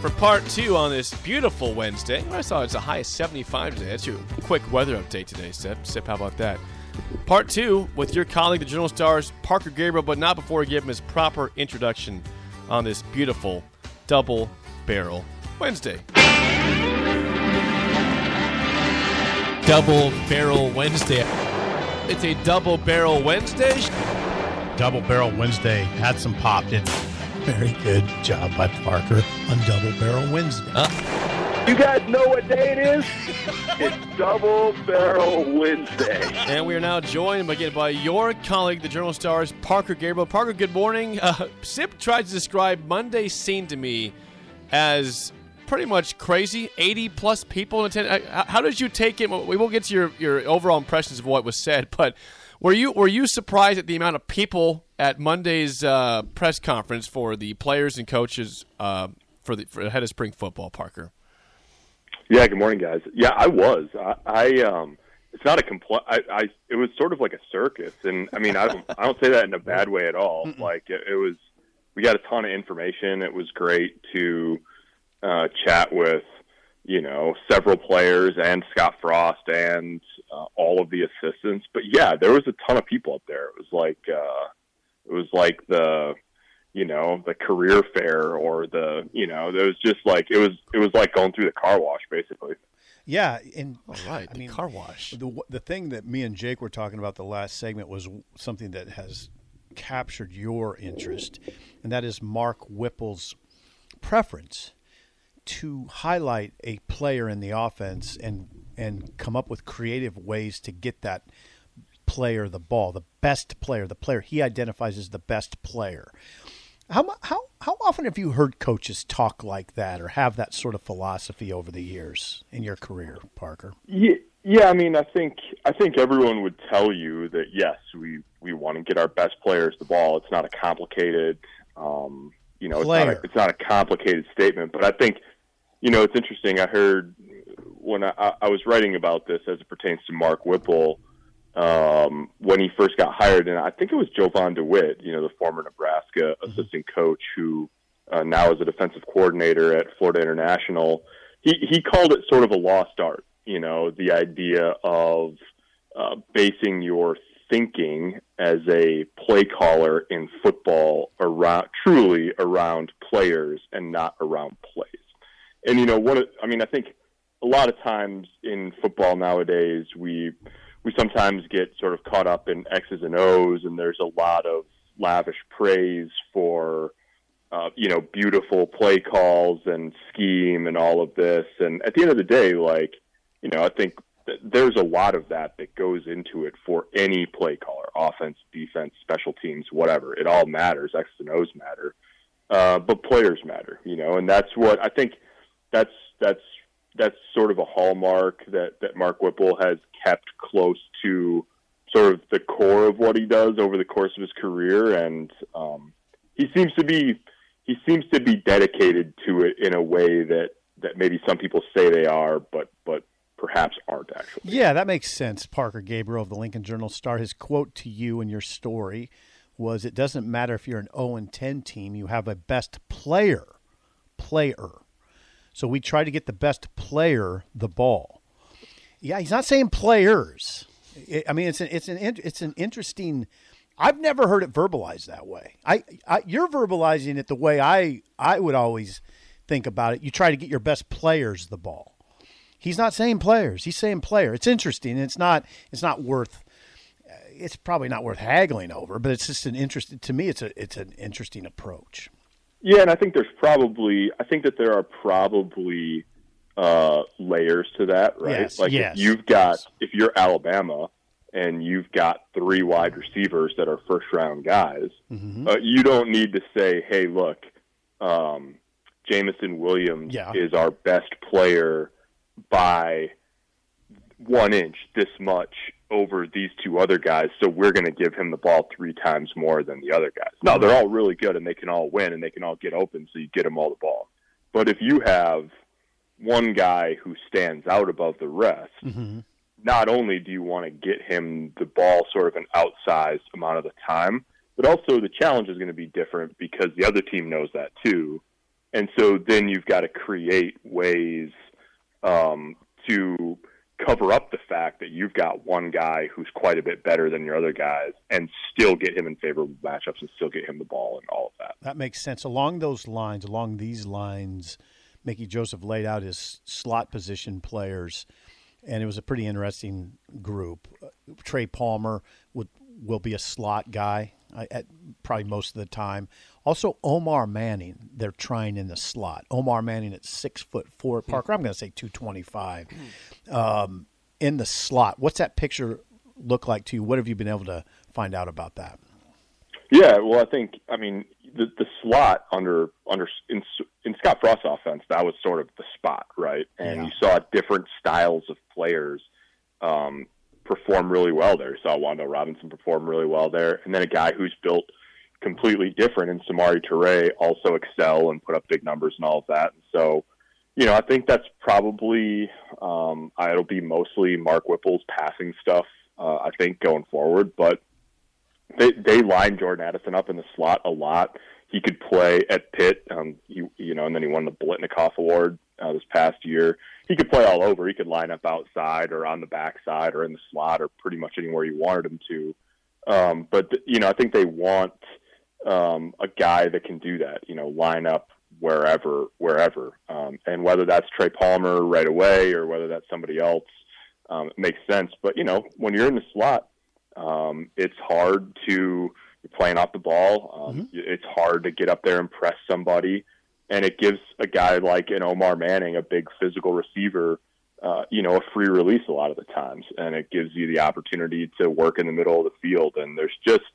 for part two on this beautiful Wednesday. I saw it's a high of 75 today. That's your quick weather update today, Sip. Sip, how about that? Part two with your colleague, the Journal Star's Parker Gabriel, but not before we give him his proper introduction on this beautiful double barrel Wednesday. Double Barrel Wednesday. It's a double barrel Wednesday. Double Barrel Wednesday had some pop, didn't it? Very good job by Parker on Double Barrel Wednesday. You guys know what day it is? it's Double Barrel Wednesday. And we are now joined again by your colleague, the Journal Star's Parker Gabriel. Parker, good morning. Uh, Sip tried to describe Monday's scene to me as pretty much crazy. 80 plus people in attendance. How did you take it? We will get to your, your overall impressions of what was said, but were you were you surprised at the amount of people at Monday's uh, press conference for the players and coaches uh, for the for ahead of spring football, Parker? Yeah, good morning, guys. Yeah, I was. I, I um, it's not a compl- I, I, it was sort of like a circus, and I mean, I don't, I don't say that in a bad way at all. Like it, it was, we got a ton of information. It was great to uh, chat with, you know, several players and Scott Frost and uh, all of the assistants. But yeah, there was a ton of people up there. It was like, uh, it was like the, you know, the career fair or the, you know, it was just like it was, it was like going through the car wash basically. Yeah, and All right, I the mean, car wash. The the thing that me and Jake were talking about the last segment was something that has captured your interest, and that is Mark Whipple's preference to highlight a player in the offense and and come up with creative ways to get that player the ball, the best player, the player he identifies as the best player. How how how often have you heard coaches talk like that or have that sort of philosophy over the years in your career, Parker? Yeah, yeah. I mean, I think I think everyone would tell you that yes, we we want to get our best players the ball. It's not a complicated, um, you know, it's not, a, it's not a complicated statement. But I think, you know, it's interesting. I heard when I, I was writing about this as it pertains to Mark Whipple um, when he first got hired, and I think it was Jovan DeWitt, you know, the former Nebraska assistant coach who uh, now is a defensive coordinator at Florida International. He he called it sort of a lost art. You know, the idea of uh, basing your thinking as a play caller in football around truly around players and not around plays. And you know, one of, I mean, I think a lot of times in football nowadays we we sometimes get sort of caught up in X's and O's, and there's a lot of lavish praise for uh, you know beautiful play calls and scheme and all of this. And at the end of the day, like you know, I think th- there's a lot of that that goes into it for any play caller, offense, defense, special teams, whatever. It all matters. X's and O's matter, uh, but players matter. You know, and that's what I think. That's that's that's sort of a hallmark that that Mark Whipple has kept close to sort of the core of what he does over the course of his career, and um, he seems to be he seems to be dedicated to it in a way that that maybe some people say they are, but but perhaps aren't actually. Yeah, that makes sense. Parker Gabriel of the Lincoln Journal Star. His quote to you in your story was It doesn't matter if you're an 0 and 10 team, you have a best player. Player. So we try to get the best player the ball. Yeah, he's not saying players. I- mean, it's an it's an it's an interesting. I've never heard it verbalized that way. I, I you're verbalizing it the way I I would always think about it. You try to get your best players the ball. He's not saying players. He's saying player. It's interesting. It's not. It's not worth. It's probably not worth haggling over, but it's just an interest. To me, it's a. It's an interesting approach. Yeah, and I think there's probably I think that there are probably uh, layers to that, right? Yes, like yes, if you've got yes. if you're Alabama and you've got three wide receivers that are first round guys, Mm-hmm. uh, you don't need to say, "Hey, look, um, Jameson Williams Yeah. is our best player by one inch, this much over these two other guys, so we're going to give him the ball three times more than the other guys. No, they're all really good and they can all win and they can all get open, so you get them all the ball. But if you have one guy who stands out above the rest, not only do you want to get him the ball sort of an outsized amount of the time, but also the challenge is going to be different because the other team knows that too. And so then you've got to create ways um, to cover up the fact that you've got one guy who's quite a bit better than your other guys and still get him in favorable matchups and still get him the ball and all of that. That makes sense. Along those lines, along these lines, Mickey Joseph laid out his slot position players, and it was a pretty interesting group. Trey Palmer would will be a slot guy at probably most of the time. Also, Omar Manning, they're trying in the slot. Omar Manning at six foot four. Parker, I'm going to say two twenty five. Um, in the slot, what's that picture look like to you? What have you been able to find out about that? Yeah, well, I think I mean the the slot under under in, in Scott Frost's offense that was sort of the spot, right? And Yeah. you saw different styles of players um, perform really well there. You saw Wan'Dale Robinson perform really well there, and then a guy who's built completely different And Samori Toure also excel and put up big numbers and all of that. And so, you know, I think that's probably um, it'll be mostly Mark Whipple's passing stuff. Uh, I think going forward, but they they line Jordan Addison up in the slot a lot. He could play at Pitt, um, he, you know, and then he won the Biletnikoff Award uh, this past year. He could play all over. He could line up outside or on the backside or in the slot or pretty much anywhere you wanted him to. Um, but you know, I think they want um, a guy that can do that. You know, line up wherever, wherever, um, and whether that's Trey Palmer right away or whether that's somebody else, um, it makes sense. But you know, when you're in the slot, um, it's hard to you're playing off the ball. Um, It's hard to get up there and press somebody, and it gives a guy like an Omar Manning, a big physical receiver, uh, you know, a free release a lot of the times, and it gives you the opportunity to work in the middle of the field. And there's just,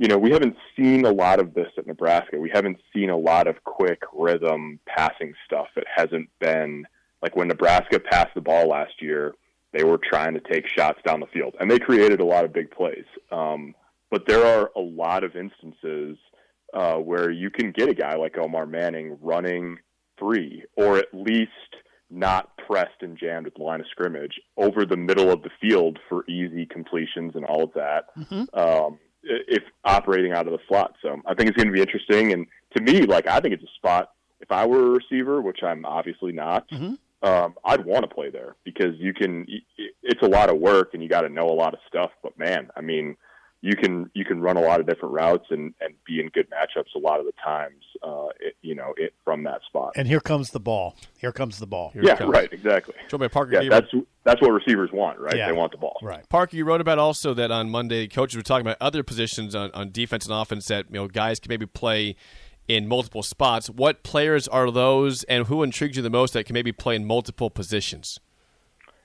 you know, we haven't seen a lot of this at Nebraska. We haven't seen a lot of quick rhythm passing stuff. It hasn't been like when Nebraska passed the ball last year they were trying to take shots down the field, and they created a lot of big plays. Um, but there are a lot of instances uh, where you can get a guy like Omar Manning running free, or at least not pressed and jammed at the line of scrimmage over the middle of the field for easy completions and all of that. Um, i- if operating out of the slot, so I think it's going to be interesting. And to me, like I think it's a spot. If I were a receiver, which I'm obviously not, um, I'd want to play there because you can. It's a lot of work, and you got to know a lot of stuff. But man, I mean, you can you can run a lot of different routes and and be in good matchups a lot of the times. Uh, it, you know, it, from that spot. And here comes the ball. Here comes the ball. Here yeah, comes. right, exactly. Joined by Parker Yeah, Gabriel. that's that's what receivers want, right? Yeah. They want the ball. Right. Parker, you wrote about also that on Monday, coaches were talking about other positions on, on defense and offense that you know guys can maybe play in multiple spots. What players are those, and who intrigues you the most that can maybe play in multiple positions?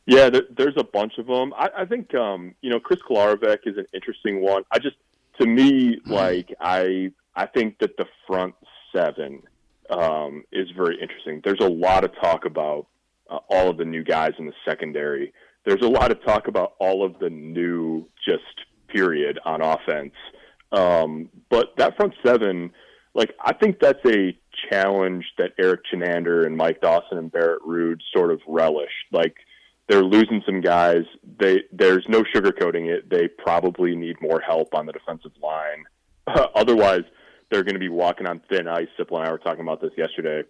Yeah, there, there's a bunch of them. I, I think um, you know Chris Kolarevic is an interesting one. I just, to me, like I, I think that the front seven um, is very interesting. There's a lot of talk about uh, all of the new guys in the secondary. There's a lot of talk about all of the new, just period on offense. Um, but that front seven, like I think that's a challenge that Erik Chinander and Mike Dawson and Barrett Ruud sort of relished. Like they're losing some guys. They there's no sugarcoating it. They probably need more help on the defensive line. Otherwise, they're going to be walking on thin ice. Sipple and I were talking about this yesterday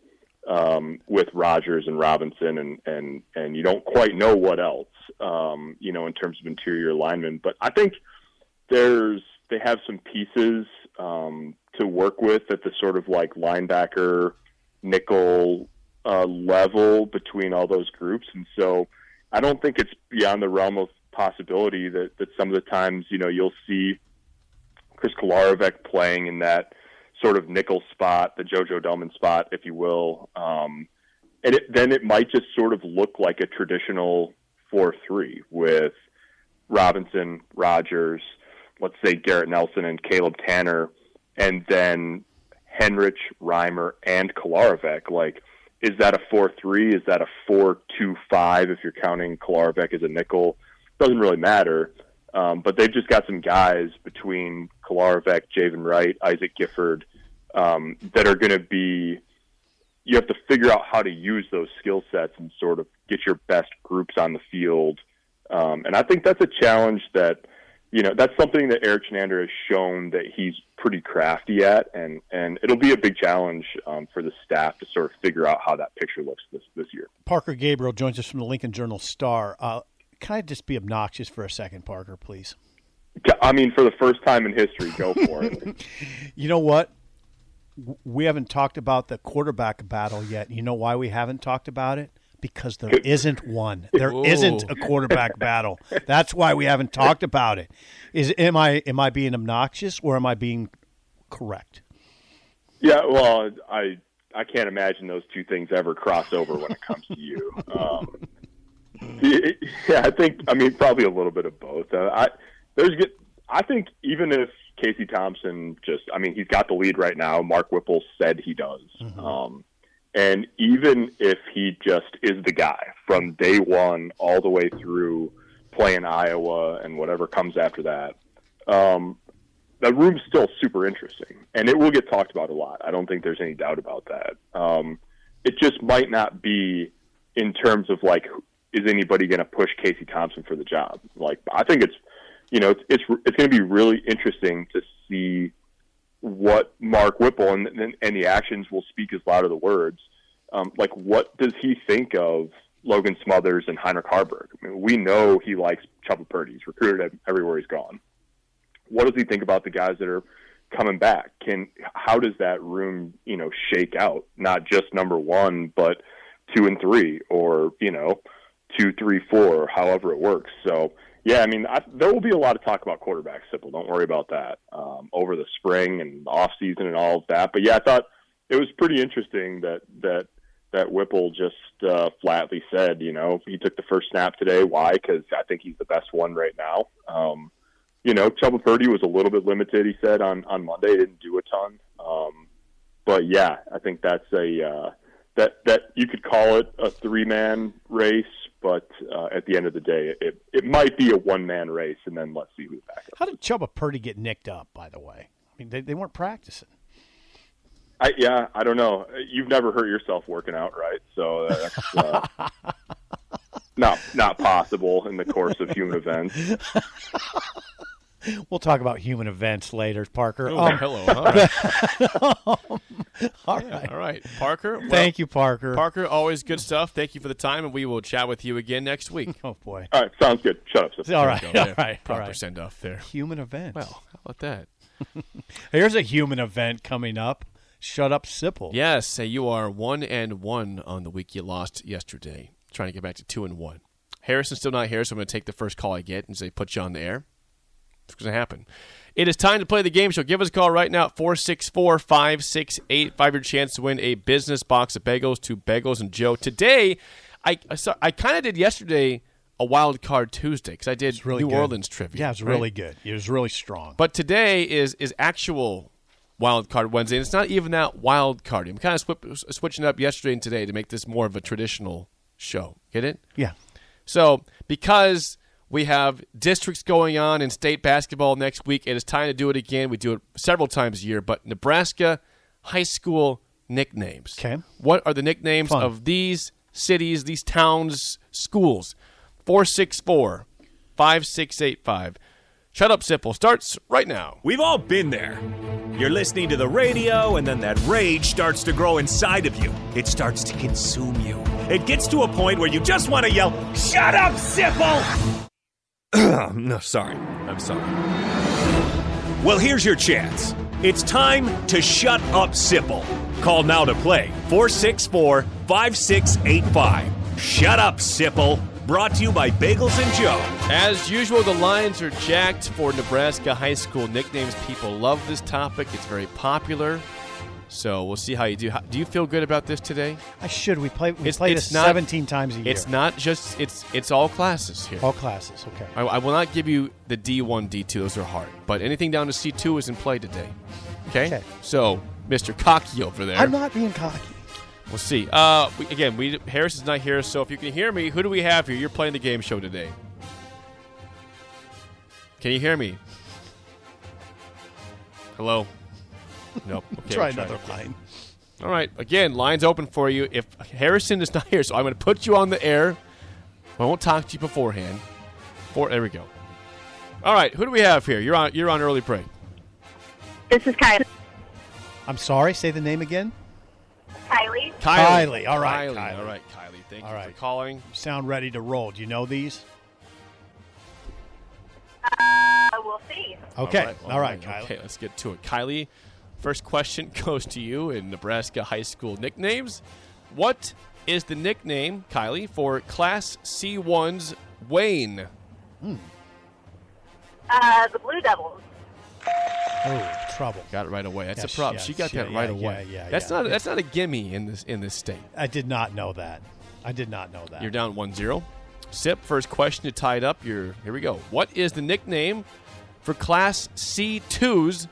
um, with Rogers and Robinson, and and and you don't quite know what else, um, you know, in terms of interior linemen. But I think there's they have some pieces um, to work with at the sort of like linebacker nickel uh, level between all those groups, and so I don't think it's beyond the realm of possibility that that some of the times you know you'll see Chris Kolarevic playing in that sort of nickel spot, the JoJo Domann spot, if you will. Um, and it, then it might just sort of look like a traditional 4 3 with Robinson, Rogers, let's say Garrett Nelson, and Caleb Tanner, and then Henrich, Reimer, and Kolarevic. Like, is that a four-three? Is that a four-two-five? If you're counting Kolarevic as a nickel, doesn't really matter. Um, but they've just got some guys between Kolarevic, Javin Wright, Isaac Gifford um, that are going to be. You have to figure out how to use those skill sets and sort of get your best groups on the field. Um, and I think that's a challenge that you know that's something that Erik Chinander has shown that he's pretty crafty at, and and it'll be a big challenge um, for the staff to sort of figure out how that picture looks this this year. Parker Gabriel joins us from the Lincoln Journal Star. Uh, can I just be obnoxious for a second, Parker, please? I mean, for the first time in history, go for it. you know what? We haven't talked about the quarterback battle yet. You know why we haven't talked about it? Because there isn't one. There not a quarterback battle. That's why we haven't talked about it. Is am I am I being obnoxious or am I being correct? Yeah, well, I I can't imagine those two things ever cross over when it comes to you. Um, yeah, I think I mean probably a little bit of both. Uh, I there's good. I think even if Casey Thompson just, I mean, he's got the lead right now. Mark Whipple said he does. Mm-hmm. Um, and even if he just is the guy from day one all the way through playing Iowa and whatever comes after that, um, the room's still super interesting, and it will get talked about a lot. I don't think there's any doubt about that. Um, it just might not be in terms of like, is anybody going to push Casey Thompson for the job? Like, I think it's, you know, it's it's, it's going to be really interesting to see what Mark Whipple and, and and the actions will speak as loud as the words. Um, like, what does he think of Logan Smothers and Heinrich Haarberg? I mean, we know he likes Chubba Purdy. He's recruited him everywhere he's gone. What does he think about the guys that are coming back? Can how does that room, you know, shake out? Not just number one, but two and three, or you know, two, three, four, however it works. So yeah, I mean, I, there will be a lot of talk about quarterbacks. Sipple, don't worry about that um, over the spring and off season and all of that. But yeah, I thought it was pretty interesting that that that Whipple just uh, flatly said, you know, he took the first snap today. Why? Because I think he's the best one right now. Um, you know, Chubba Purdy was a little bit limited. He said on on Monday, he didn't do a ton. Um, but yeah, I think that's a uh, that that you could call it a three man race, but uh, at the end of the day, it it might be a one man race, and then let's see who's back. Up. How did Chubba Purdy get nicked up? By the way, I mean they, they weren't practicing. I, yeah, I don't know. You've never hurt yourself working out, right? So that's uh, not not possible in the course of human events. We'll talk about human events later, Parker. Oh, Um, hello. All right. all Yeah, right. all right. Parker. well, Thank you, Parker. Parker, always good stuff. Thank you for the time, and we will chat with you again next week. Oh boy. All right, sounds good. Shut up. Sis. All right. Go All there. right. All Proper right. send off there. Human events. Well, how about that? here's a human event coming up. Shut up, Sipple. Yes, say you are one and one on the week you lost yesterday. Trying to get back to two and one. Harrison's still not here, so I'm going to take the first call I get and say put you on the air. It's going to happen. It is time to play the game show. Give us a call right now at 464 5685. Your chance to win a business box of bagels to Bagels and Joe. Today, I I, saw- I kind of did yesterday a wild card Tuesday because I did really New good. Orleans trivia. Yeah, it was right? really good. It was really strong. But today is is actual wild card Wednesday, and it's not even that wild card. I'm kind of swi- switching it up yesterday and today to make this more of a traditional show. Get it? yeah. So because we have districts going on in state basketball next week, it is time to do it again. We do it several times a year, but Nebraska high school nicknames. Okay. What are the nicknames Fun. of these cities, these towns, schools? 464 5685. Shut up, Sipple. Starts right now. We've all been there. You're listening to the radio, and then that rage starts to grow inside of you. It starts to consume you. It gets to a point where you just want to yell, Shut up, Sipple! no, sorry. I'm sorry. Well, here's your chance. It's time to shut up, Sipple. Call now to play 464 5685. Shut up, Sipple. Brought to you by Bagels and Joe. As usual, the lines are jacked for Nebraska high school nicknames. People love this topic. It's very popular. So we'll see how you do. How, do you feel good about this today? I should. We play. We It's- play it's this not- 17 times a year. It's not just it's it's all classes here. all classes. Okay. I, I will not give you the D1, D2. Those are hard. But anything down to C2 is in play today. Okay? Okay. So Mr. Cocky over there. I'm not being cocky. We'll see. Uh, we, again, we Harris is not here, so if you can hear me, who do we have here? You're playing the game show today. Can you hear me? Hello. Nope. Okay, Try we'll another again. line. All right. Again, lines open for you. If Harrison is not here, so I'm going to put you on the air. I won't talk to you beforehand. For there we go. All right. Who do we have here? You're on. You're on early break. This is Kylie. I'm sorry. Say the name again. Kylie. Kylie. Kylie. All right, Kylie. Kylie. All right, Kylie. Thank All you right. for calling. You sound ready to roll. Do you know these? Uh, we'll see. Okay. All right, Kylie. Okay, let's get to it. Kylie, first question goes to you in Nebraska high school nicknames. What is the nickname, Kylie, for Class C1's Wayne? Uh, the Blue Devils. Oh, trouble. Got it right away. That's Yes, a prop. she yes, got that right yeah, away. yeah, yeah, that's yeah. not that's not a gimme in this in this state. I did not know that. I did not know that. You're down 1-0. Sip, first question to tie it up. You're here we go. What is the nickname for Class C2's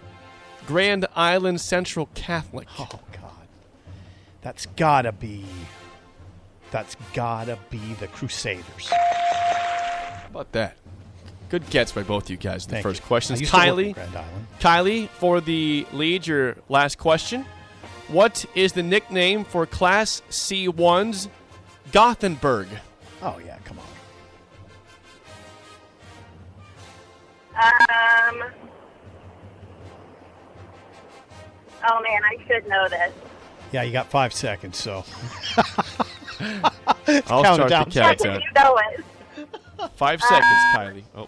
Grand Island Central Catholic? Oh God, that's gotta be. That's gotta be the Crusaders. How about that? Good gets by both you guys in the Thank first you. question. I used to work Kylie, Grand Island. Kylie, for the lead, your last question. What is the nickname for Class C1's Gothenburg? Oh yeah, come on. Um. Oh man, I should know this. Yeah, you got five seconds. So I'll Count start down. the Yes, countdown. you know it. Five uh, seconds, Kylie. Oh,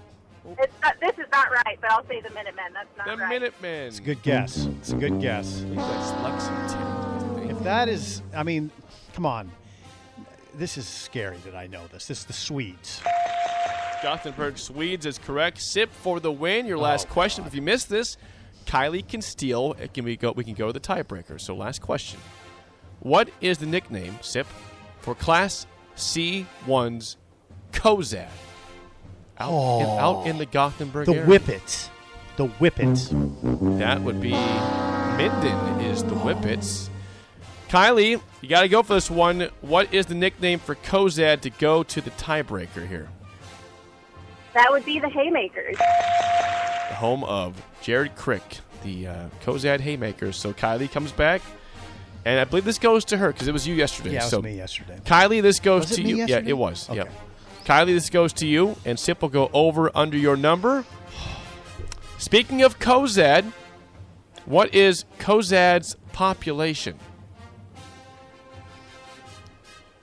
It's not, this is not right, but I'll say the Minutemen. That's not the right. Minutemen. it's a good guess. It's a good guess. That's Lexington. If that is, I mean, come on. This is scary that I know this. This is the Swedes. Gothenburg, Swedes is correct. Sip for the win. Your oh, last Oh, question. God. If you missed this, Kylie can steal. It can we go? We can go to the tiebreaker. So last question. What is the nickname, Sip, for Class C1's Cozad? Out, in, out in the Gothenburg The area. Whippets. The Whippets. That would be Minden is the Whippets. Kylie, you got to go for this one. What is the nickname for Cozad to go to the tiebreaker here? That would be the Haymakers. The home of Jared Crick, the uh, Cozad Haymakers. So Kylie comes back, and I believe this goes to her because it was you yesterday. Yeah, it was so me yesterday. Kylie, this goes Was it to me you. yesterday? Yeah, it was. Okay. Yep. Kylie, this goes to you, and Sip will go over under your number. Speaking of Cozad, what is Cozad's population?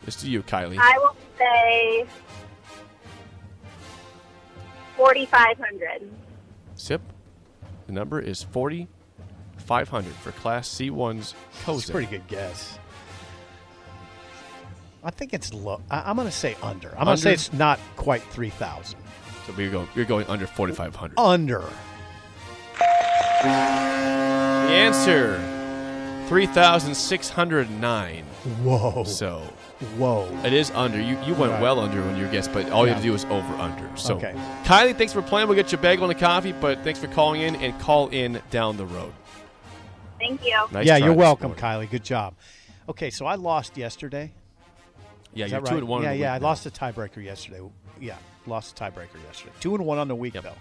This to you, Kylie. I will say 4,500. Sip. The number is 4,500 for Class C1's It's Cozad. a pretty good guess. I think it's low. I, I'm going to say under. I'm going to say it's not quite 3,000. So we're going, you're going under 4,500. Under. The answer 3,609. Whoa. So Whoa. it is under. You, you went Right. well under on your guess, but all you Yeah. had to do was over under. So Okay. Kylie, thanks for playing. We'll get you a bagel and a coffee, but thanks for calling in and call in down the road. Thank you. Nice yeah, you're welcome, morning. Kylie. Good job. Okay, so I lost yesterday. Yeah, Is you're that two right? and one. Yeah, in the yeah. I week now. lost a tiebreaker yesterday. Yeah, lost a tiebreaker yesterday. Two and one on the week Yep. though.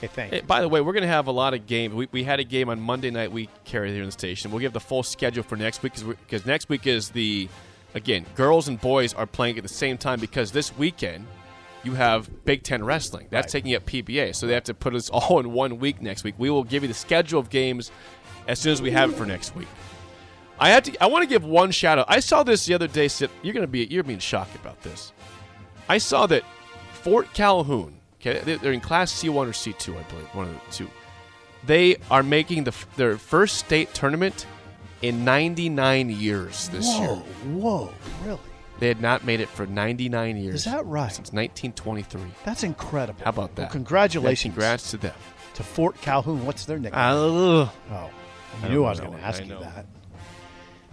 Okay, thank Hey, by the way, we're going to have a lot of games. We, we had a game on Monday night we carried here in the station. We'll give the full schedule for next week because next week is the, again, girls and boys are playing at the same time because this weekend you have Big Ten Wrestling. That's Right. taking up PBA. So they have to put us all in one week next week. We will give you the schedule of games as soon as we have it for next week. I had to. I want to give one shout out. I saw this the other day. Sip, you're gonna be. You're being shocked about this. I saw that Fort Calhoun. Okay, they- they're in Class C1 or C2, I believe, one of the two. They are making the their first state tournament in 99 years this Whoa, year. whoa, really? They had not made it for 99 years. Is that right? Since 1923. That's incredible. How about that? Well, congratulations. Yeah, congrats to them. to Fort Calhoun. What's their nickname? Uh, oh, I knew I was going to ask you that.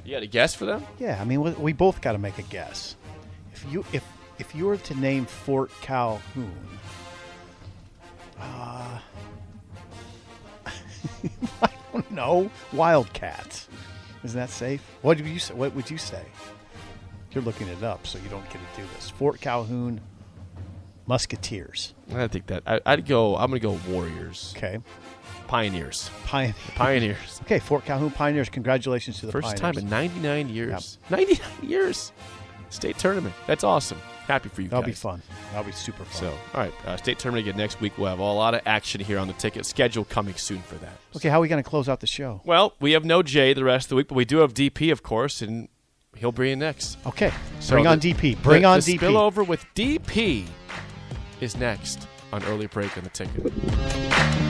you got a guess for them? Yeah, I mean, we, we both got to make a guess. If you if if you were to name Fort Calhoun, uh, I don't know. Wildcats. Isn't that safe? What would you say? What would you say? You're looking it up, so you don't get to do this. Fort Calhoun Musketeers. I think that I, I'd go. I'm gonna go Warriors, Okay. Pioneers, Pioneer. Pioneers. Okay, Fort Calhoun Pioneers. Congratulations to the First Pioneers. time in 99 years. 99 years. State tournament. That's awesome. Happy for you That'll be fun. That'll be super fun. So, all right, uh, state tournament again next week. We'll have a lot of action here on the ticket schedule coming soon for that. okay, how are we going to close out the show? Well, we have no Jay the rest of the week, but we do have DP, of course, and he'll bring in next. Okay, So bring on the- DP. Bring the, on the DP. Spillover with DP is next on early break on the ticket.